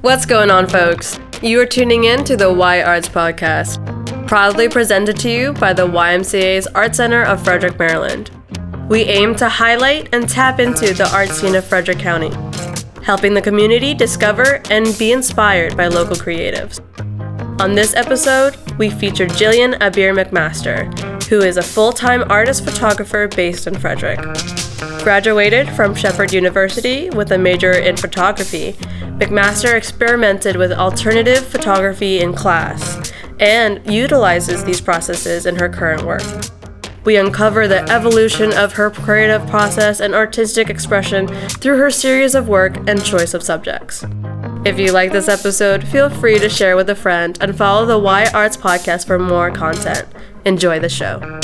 What's going on, folks? You are tuning in to the Y Arts Podcast, proudly presented to you by the YMCA's Art Center of Frederick, Maryland. We aim to highlight and tap into the art scene of Frederick County, helping the community discover and be inspired by local creatives. On this episode, we feature Jillian Abir MacMaster, who is a full time artist photographer based in Frederick. Graduated from Shepherd University with a major in photography, MacMaster experimented with alternative photography in class and utilizes these processes in her current work. We uncover the evolution of her creative process and artistic expression through her series of work and choice of subjects. If you like this episode, feel free to share with a friend and follow the Y Arts podcast for more content. Enjoy the show.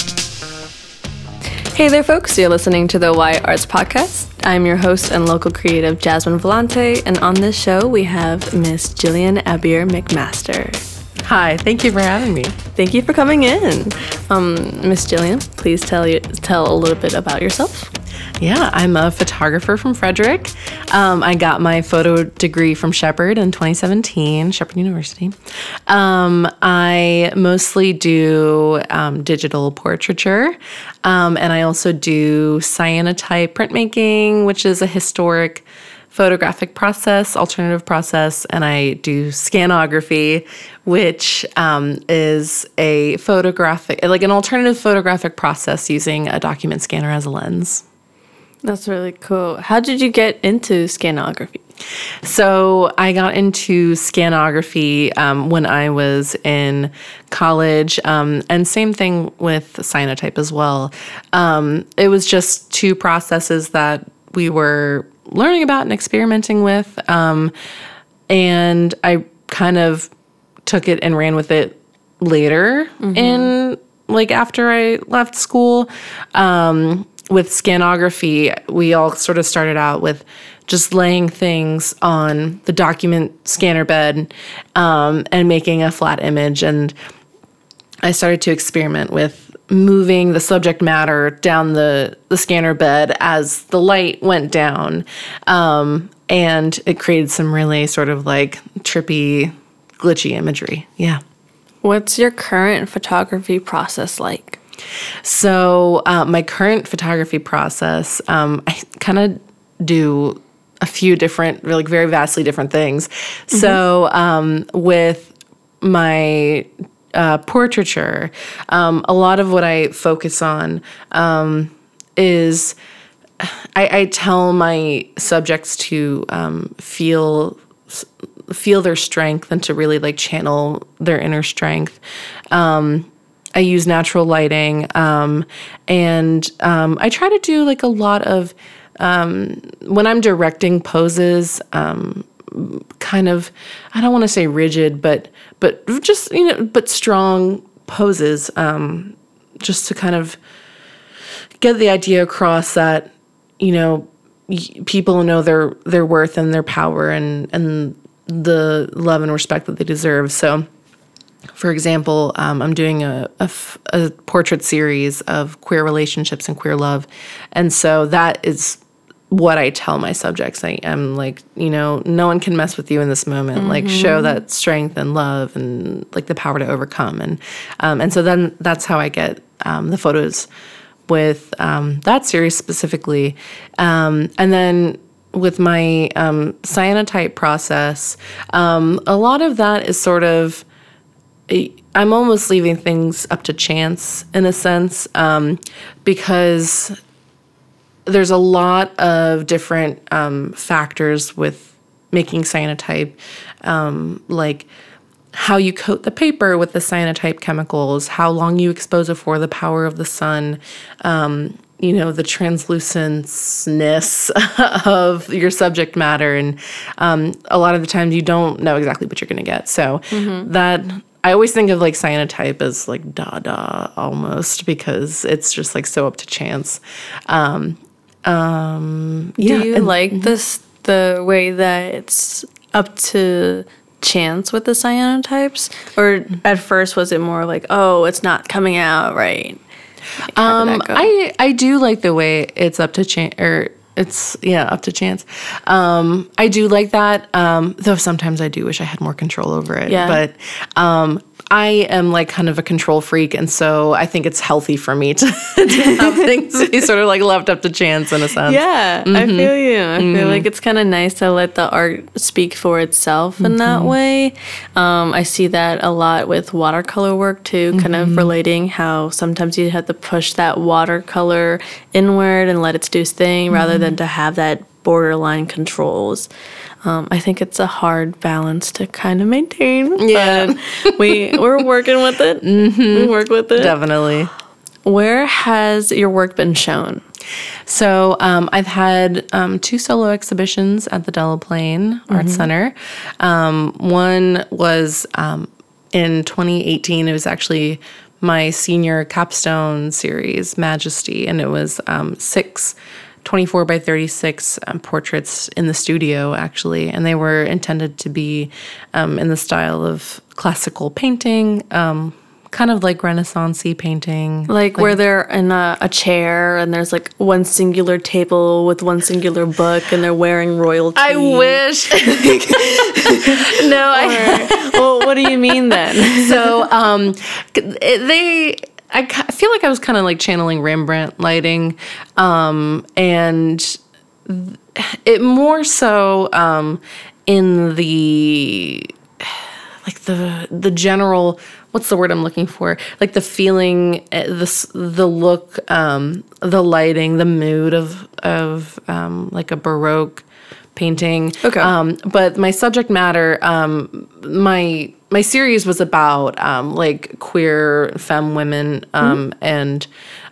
Hey there, folks. You're listening to the Y Arts podcast. I'm your host and local creative, Jasmine Volante, and on this show, we have Miss Jillian Abir MacMaster. Hi, thank you for having me. Thank you for coming in. Um, Miss Jillian, please tell you tell a little bit about yourself. Yeah, I'm a photographer from Frederick. Um, I got my photo degree from Shepherd in 2017, Shepherd University. Um, I mostly do um, digital portraiture, um, and I also do cyanotype printmaking, which is a historic photographic process, alternative process, and I do scanography, which um, is a photographic, like an alternative photographic process using a document scanner as a lens. That's really cool. How did you get into scanography? So I got into scanography um, when I was in college, um, and same thing with cyanotype as well. Um, it was just two processes that we were learning about and experimenting with, um, and I kind of took it and ran with it later mm-hmm. in like after I left school. Um, with scanography, we all sort of started out with just laying things on the document scanner bed um, and making a flat image. And I started to experiment with moving the subject matter down the, the scanner bed as the light went down. Um, and it created some really sort of like trippy, glitchy imagery. Yeah. What's your current photography process like? So, uh, my current photography process, um, I kind of do a few different, like very vastly different things. Mm-hmm. So, um, with my uh, portraiture, um, a lot of what I focus on um, is I, I, tell my subjects to um, feel feel their strength and to really like channel their inner strength. Um, I use natural lighting, um, and um, I try to do like a lot of um, when I'm directing poses. Um, kind of, I don't want to say rigid, but but just you know, but strong poses, um, just to kind of get the idea across that you know people know their their worth and their power and and the love and respect that they deserve. So for example, um, I'm doing a, a, a, portrait series of queer relationships and queer love. And so that is what I tell my subjects. I am like, you know, no one can mess with you in this moment. Mm-hmm. Like, show that strength and love and like the power to overcome. And um, and so then that's how I get um, the photos with um, that series specifically. Um, and then with my um, cyanotype process, um, a lot of that is sort of I'm almost leaving things up to chance in a sense um, because there's a lot of different um, factors with making cyanotype, um, like how you coat the paper with the cyanotype chemicals, how long you expose it for, the power of the sun, um, you know, the translucentness of your subject matter. And um, a lot of the times you don't know exactly what you're going to get. So mm-hmm. that I always think of like cyanotype as like Dada almost because it's just like so up to chance. Um, um, Do yeah, you and, like mm-hmm. this the way that it's up to chance with the cyanotypes, or at first was it more like, oh, it's not coming out right? Like, um, I I do like the way it's up to chance or it's yeah up to chance. Um i do like that. Um though sometimes i do wish i had more control over it. Yeah. but um i am like kind of a control freak and so i think it's healthy for me to, to have things be sort of like left up to chance in a sense. Yeah, I mm-hmm. feel you. I feel mm-hmm. like it's kind of nice to let the art speak for itself in that mm-hmm. way. Um, I see that a lot with watercolor work too, kind of relating how sometimes you have to push that watercolor inward and let it do its thing rather than to have that borderline controls. Um, I think it's a hard balance to kind of maintain. Yeah. we we're working with it. We work with it. definitely Where has your work been shown? So um, I've had um, two solo exhibitions at the Delaplane Art Center. Um, one was um, in 2018. It was actually my senior capstone series, Majesty, and it was um, six 24 by 36 um, portraits in the studio, actually, and they were intended to be um, in the style of classical painting. Um, Kind of like Renaissance painting. Like, where they're in a, a chair and there's like one singular table with one singular book and they're wearing royalty. I wish. no, I, well, what do you mean then? so um, they. I feel like I was kind of like channeling Rembrandt lighting, um, and it more so um, in the like the the general what's the word I'm looking for like the feeling eh, the the look um the lighting the mood of of um like a baroque painting Okay. um but my subject matter um my my series was about um like queer femme women um and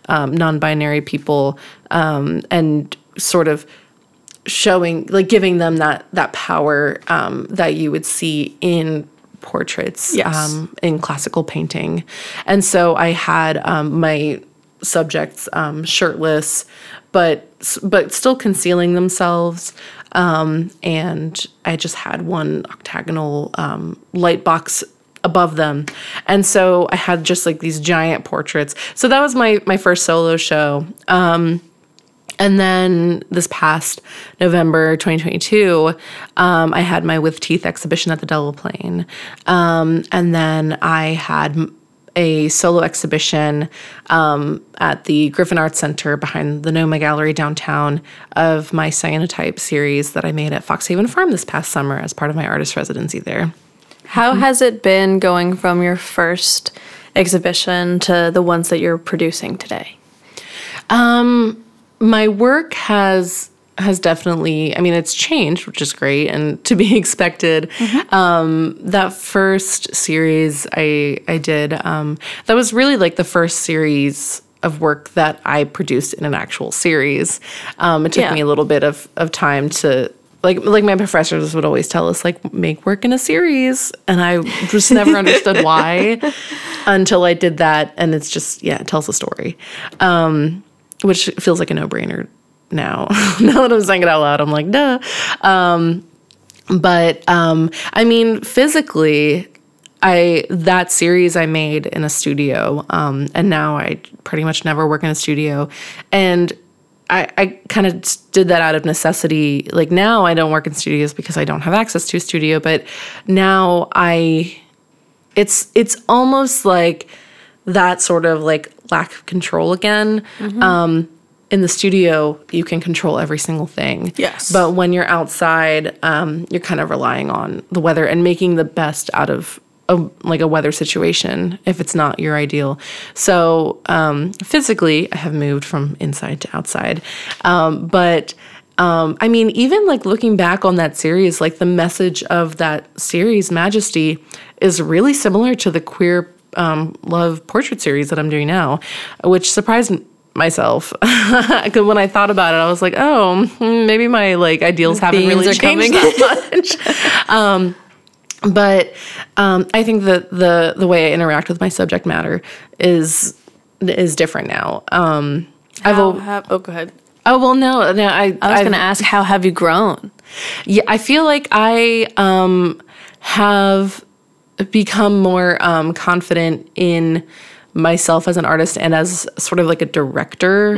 um non-binary people um and sort of showing like giving them that that power um, that you would see in portraits Yes. um, in classical painting and so i had um, my subjects um, shirtless but but still concealing themselves um, and i just had one octagonal um, light box above them. And so i had just like these giant portraits. So that was my my first solo show. And then this past November 2022, um, I had my With Teeth exhibition at the Delaplane. Um, and then I had a solo exhibition um, at the Griffin Arts Center behind the Noma Gallery downtown of my cyanotype series that I made at Foxhaven Farm this past summer as part of my artist residency there. How has it been going from your first exhibition to the ones that you're producing today? my work has has definitely i mean it's changed which is great and to be expected. Um, that first series i i did um, that was really like the first series of work that i produced in an actual series. Um, it took Yeah. me a little bit of, of time to like like my professors would always tell us like make work in a series. And i just never understood why until i did that and it's just yeah it tells a story. Um, which feels like a no-brainer now. now that I'm saying it out loud, I'm like, duh. Um, but um, I mean, physically, I that series I made in a studio, um, and now I pretty much never work in a studio, and I, I kind of did that out of necessity. Like now, I don't work in studios because I don't have access to a studio, but now I it's it's almost like that sort of like lack of control again. Um, in the studio, you can control every single thing. Yes. But when you're outside, um, you're kind of relying on the weather and making the best out of a, like a weather situation if it's not your ideal. So um, physically, I have moved from inside to outside, um, but. Um, I mean, even like looking back on that series, like the message of that series, Majesty, is really similar to the queer um, love portrait series that I'm doing now, which surprised m- myself. Because when I thought about it, I was like, oh, hmm, maybe my like ideals haven't really are changed coming. that much. um, but um, I think that the the way I interact with my subject matter is is different now. Um, I've have- oh, go ahead. oh well, no, no, I I was going to ask, how have you grown? yeah, I feel like I um, have become more um, confident in myself as an artist and as sort of like a director.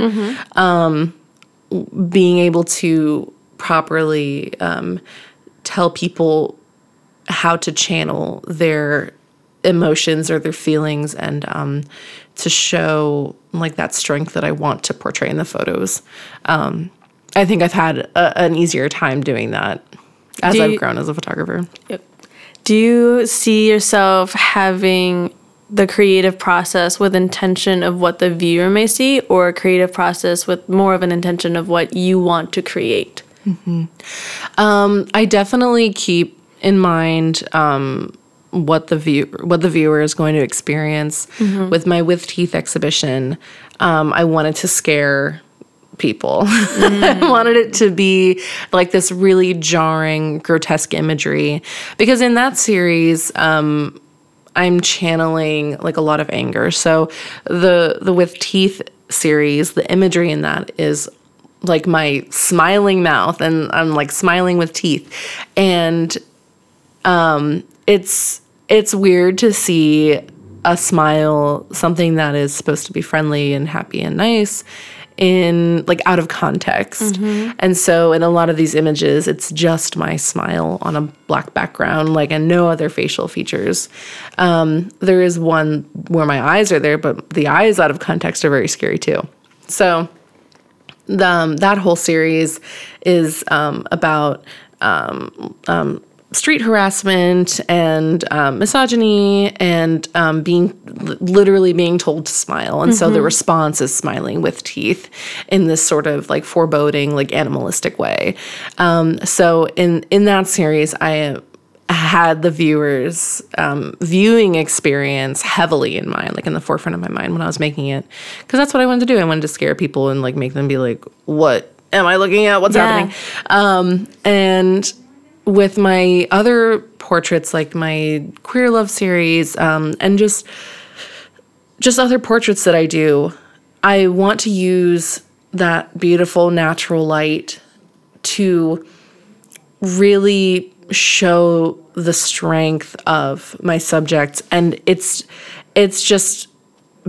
Um, being able to properly um, tell people how to channel their emotions or their feelings and um, to show like that strength that I want to portray in the photos. Um, I think I've had a, an easier time doing that as Do I've grown as a photographer. Do you see yourself having the creative process with intention of what the viewer may see or a creative process with more of an intention of what you want to create? I definitely keep in mind um, what the view what the viewer is going to experience with my with teeth exhibition. Um, I wanted to scare people. I wanted it to be like this really jarring, grotesque imagery because in that series. Um, I'm channeling like a lot of anger. So the the with teeth series, the imagery in that is like my smiling mouth and I'm like smiling with teeth. And um it's it's weird to see a smile, something that is supposed to be friendly and happy and nice in like out of context. And so in a lot of these images it's just my smile on a black background like and no other facial features. Um there is one where my eyes are there but the eyes out of context are very scary too. So the, um, that whole series is um, about um, um, street harassment and um, misogyny and um, being literally being told to smile. And so the response is smiling with teeth in this sort of like foreboding, like animalistic way. Um, so in in that series, I had the viewers um, viewing experience heavily in mind, like in the forefront of my mind when I was making it, because that's what I wanted to do. I wanted to scare people and like make them be like, "What am I looking at? What's Yeah. happening?" Um, and with my other portraits, like my queer love series, um, and just just other portraits that I do, I want to use that beautiful natural light to really show the strength of my subjects. And it's it's just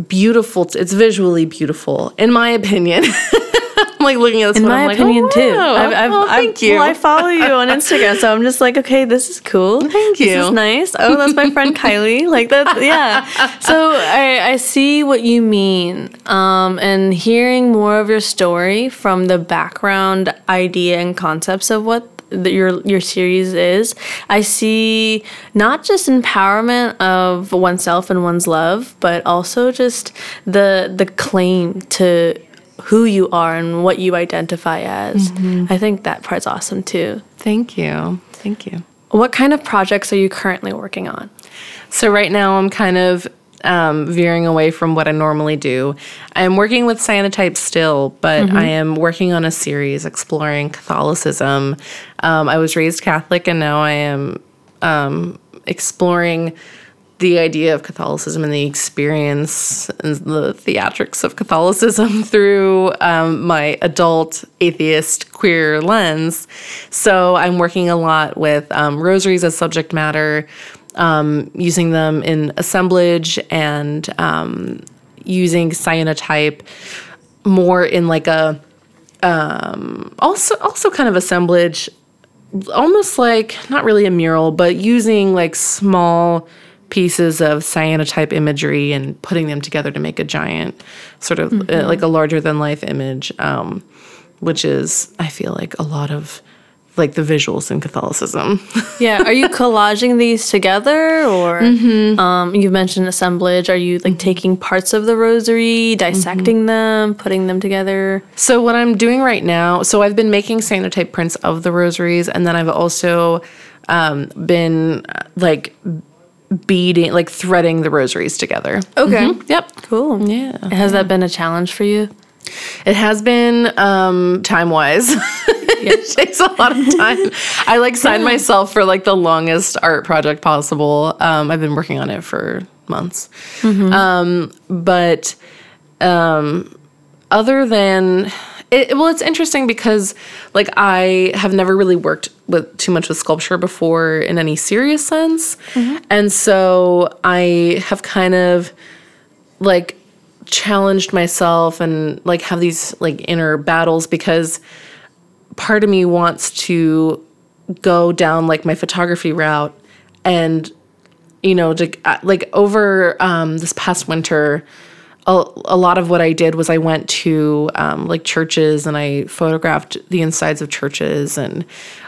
beautiful it's visually beautiful in my opinion i'm like looking at this In one, my I'm like, opinion, oh, too. wow. I've, I've, oh, I've- thank you Well, I follow you on Instagram, so I'm just like, okay, this is cool. Thank This you. is nice. Oh, that's my friend Kylie. Like that, yeah. So I, I see what you mean. Um, and hearing more of your story from the background idea and concepts of what the, your your series is, I see not just empowerment of oneself and one's love, but also just the the claim to who you are and what you identify as. I think that part's awesome too. thank you thank you What kind of projects are you currently working on? So right now I'm kind of um, veering away from what I normally do. I'm working with cyanotype still, but I am working on a series exploring Catholicism. Um, I was raised Catholic, and now I am um, exploring the idea of Catholicism and the experience and the theatrics of Catholicism through um, my adult atheist queer lens. So I'm working a lot with um, rosaries as subject matter, um, using them in assemblage and um, using cyanotype more in like a um, also also kind of assemblage almost like not really a mural, but using like small pieces of cyanotype imagery and putting them together to make a giant sort of uh, like a larger than life image, um, which is I feel like a lot of like the visuals in Catholicism. Yeah, are you collaging these together or um, you mentioned assemblage? Are you like taking parts of the rosary, dissecting them, putting them together? So what I'm doing right now, so I've been making cyanotype prints of the rosaries, and then I've also um, been uh, like beading, like threading the rosaries together. Okay. Yep. Cool. Yeah. Has that been a challenge for you? It has been um, time wise. it takes a lot of time. I like signed myself for like the longest art project possible. Um, I've been working on it for months. Um, but um, other than it, well, it's interesting because like I have never really worked with too much with sculpture before in any serious sense, and so I have kind of like challenged myself and like have these like inner battles because part of me wants to go down like my photography route and you know to, uh, like over um, this past winter a, a lot of what i did was i went to um, like churches and i photographed the insides of churches and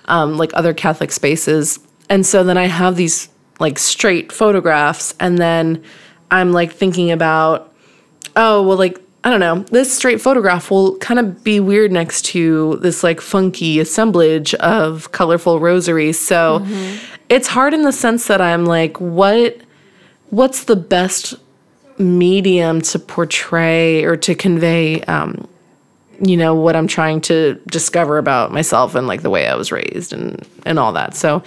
um, like other catholic spaces. And so then i have these like straight photographs and then i'm like thinking about oh well like i don't know this straight photograph will kind of be weird next to this like funky assemblage of colorful rosaries so it's hard in the sense that i'm like what what's the best medium to portray or to convey um you know what i'm trying to discover about myself and like the way i was raised and and all that so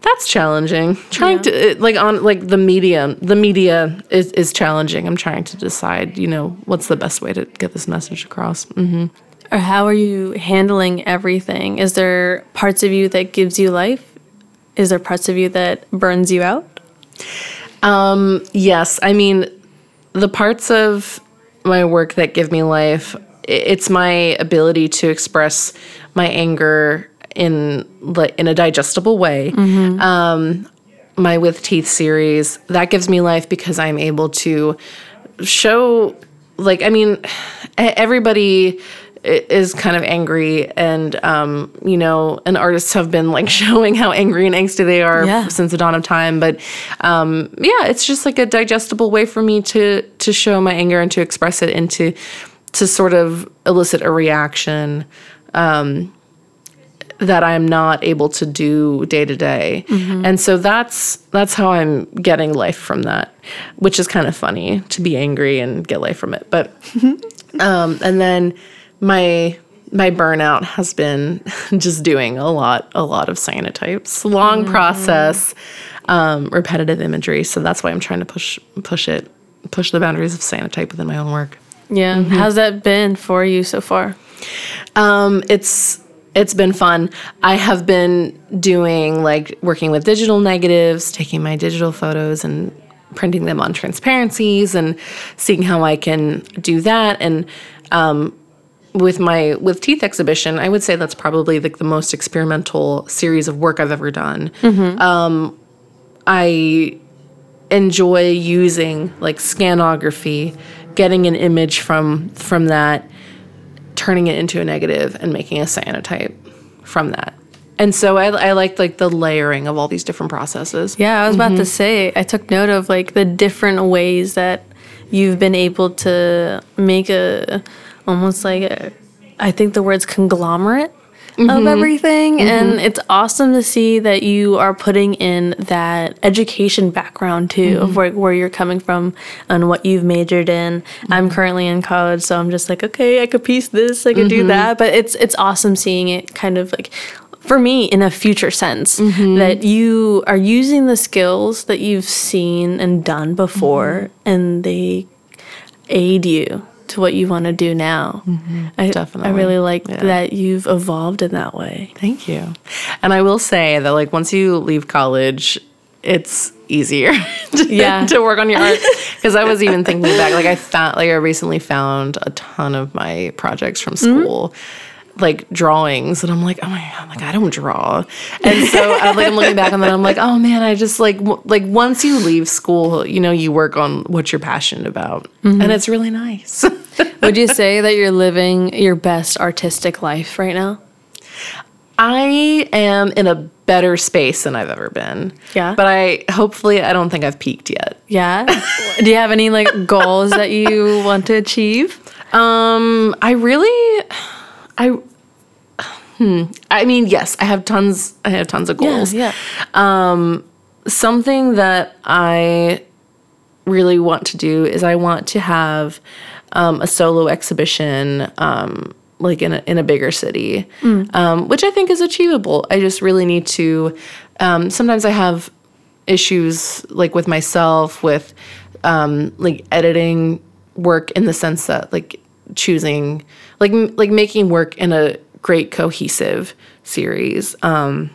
that's challenging trying to it- like on like the medium the media is is challenging i'm trying to decide you know what's the best way to get this message across mm. Or how are you handling everything? Is there parts of you that gives you life? Is there parts of you that burns you out? Um, yes, I mean the parts of my work that give me life, it's my ability to express my anger in like in a digestible way. Um, my with teeth series that gives me life because I'm able to show like I mean everybody is kind of angry and um you know and artists have been like showing how angry and angsty they are Yeah. since the dawn of time but um yeah it's just like a digestible way for me to to show my anger and to express it and to to sort of elicit a reaction um that I'm not able to do day to day. And so that's that's how I'm getting life from that, which is kind of funny to be angry and get life from it. But um and then my my burnout has been just doing a lot a lot of cyanotypes. Long process, um repetitive imagery. So that's why I'm trying to push push it push the boundaries of cyanotype within my own work. Yeah. How's that been for you so far? Um, it's it's been fun. I have been doing like working with digital negatives, taking my digital photos and printing them on transparencies and seeing how I can do that. And um, with my with teeth exhibition, I would say that's probably like the most experimental series of work I've ever done. Um, I enjoy using like scanography, getting an image from from that, turning it into a negative and making a cyanotype from that. And so I, I like like the layering of all these different processes. Yeah, I was about to say, I took note of like the different ways that you've been able to make a almost like a, I think the word's conglomerate of mm-hmm. everything. Mm-hmm. And it's awesome to see that you are putting in that education background too of mm-hmm. where, where you're coming from and what you've majored in. I'm currently in college, so I'm just like, okay, I could piece this, I could do that. But it's it's awesome seeing it kind of like for me in a future sense that you are using the skills that you've seen and done before and they aid you to what you want to do now. Mm-hmm. I, Definitely. I really like Yeah. that you've evolved in that way. Thank you. And I will say that like once you leave college, it's easier to, Yeah. to work on your art. Because I was even thinking back, like I found like I recently found a ton of my projects from mm-hmm. school. Like drawings, and I'm like, oh my god, like I don't draw, and so I, like I'm looking back on that, I'm like, oh man, I just like w- like once you leave school, you know, you work on what you're passionate about, and it's really nice. Would you say that you're living your best artistic life right now? I am in a better space than I've ever been. Yeah. But I hopefully I don't think I've peaked yet. Yeah. do you have any like goals that you want to achieve? Um I really I hmm I mean yes, I have tons I have tons of goals. yeah. Something that I really want to do is I want to have um, a solo exhibition um, like in a, in a bigger city, um, which I think is achievable. I just really need to. Um, sometimes I have issues like with myself with um, like editing work in the sense that like choosing like m- like making work in a great cohesive series um,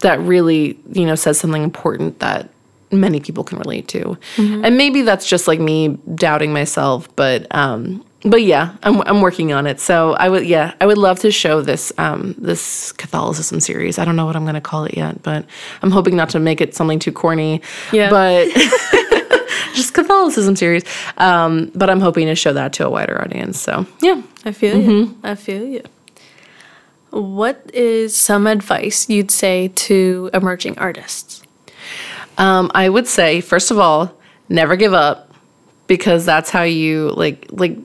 that really you know says something important that many people can relate to. And maybe that's just like me doubting myself, but um but yeah, I'm I'm working on it. So I would yeah, I would love to show this um this Catholicism series. I don't know what I'm going to call it yet, but I'm hoping not to make it something too corny. Yeah. But just Catholicism series. Um but I'm hoping to show that to a wider audience. So, yeah. I feel you. I feel you. What is some advice you'd say to emerging artists? Um, I would say, first of all, never give up because that's how you like like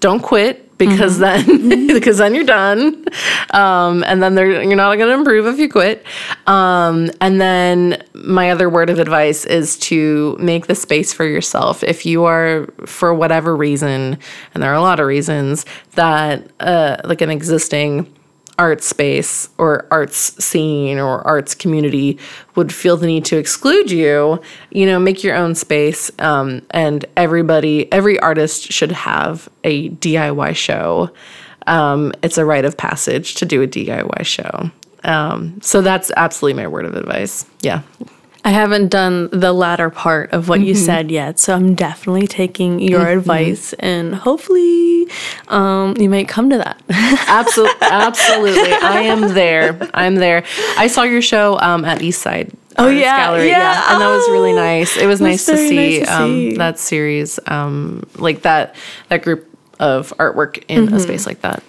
don't quit because then because then you're done. Um, and then you're not going to improve if you quit. Um, and then my other word of advice is to make the space for yourself. If you are for whatever reason, and there are a lot of reasons that uh, like an existing art space or arts scene or arts community would feel the need to exclude you, you know, make your own space. Um, and everybody, every artist should have a DIY show. Um, it's a rite of passage to do a DIY show. Um, so that's absolutely my word of advice. Yeah. I haven't done the latter part of what you said yet, so I'm definitely taking your advice and hopefully um, you might come to that. Absolutely. absolutely. I am there. I'm there. I saw your show um, at Eastside. Oh, Artist yeah, Gallery. yeah. and that was really Oh, nice. It was it was nice to see, nice to um, that series, um, like that that group of artwork in Mm-hmm. a space like that.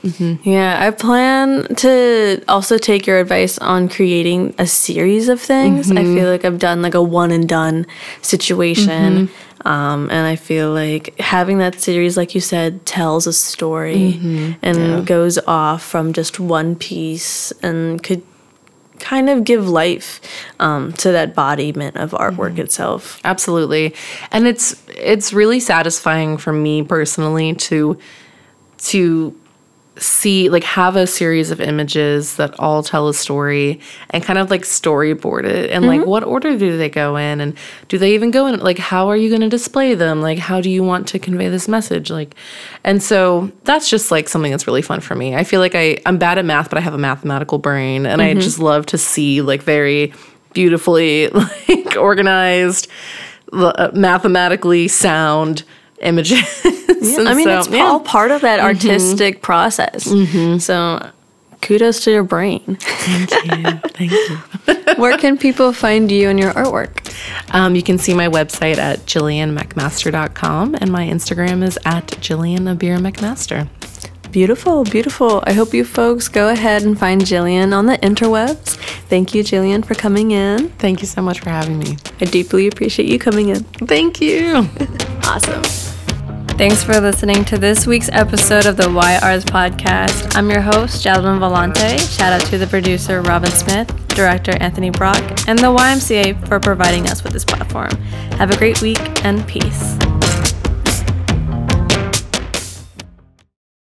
Yeah, I plan to also take your advice on creating a series of things. I feel like I've done like a one and done situation. Um, and I feel like having that series, like you said, tells a story and goes off from just one piece and could kind of give life um, to that embodiment of artwork itself. Absolutely. And it's it's really satisfying for me personally to to see like have a series of images that all tell a story and kind of like storyboard it. And like what order do they go in? And do they even go in? Like how are you going to display them? Like how do you want to convey this message? Like and so that's just like something that's really fun for me. I feel like i i'm bad at math but i have a mathematical brain and i just love to see like very beautifully like organized uh, mathematically sound images And I mean, so, it's yeah. all part of that artistic process. So kudos to your brain. Thank you. Where can people find you and your artwork? Um, you can see my website at jillianmcmaster.com and my Instagram is at jillianabira MacMaster. Beautiful, beautiful. I hope you folks go ahead and find Jillian on the interwebs. Thank you, Jillian, for coming in. Thank you so much for having me. I deeply appreciate you coming in. Thank you. Awesome. Thanks for listening to this week's episode of the Y Arts Podcast. I'm your host, Jasmine Volante. Shout out to the producer, Robin Smith, director, Anthony Brock, and the YMCA for providing us with this platform. Have a great week and peace.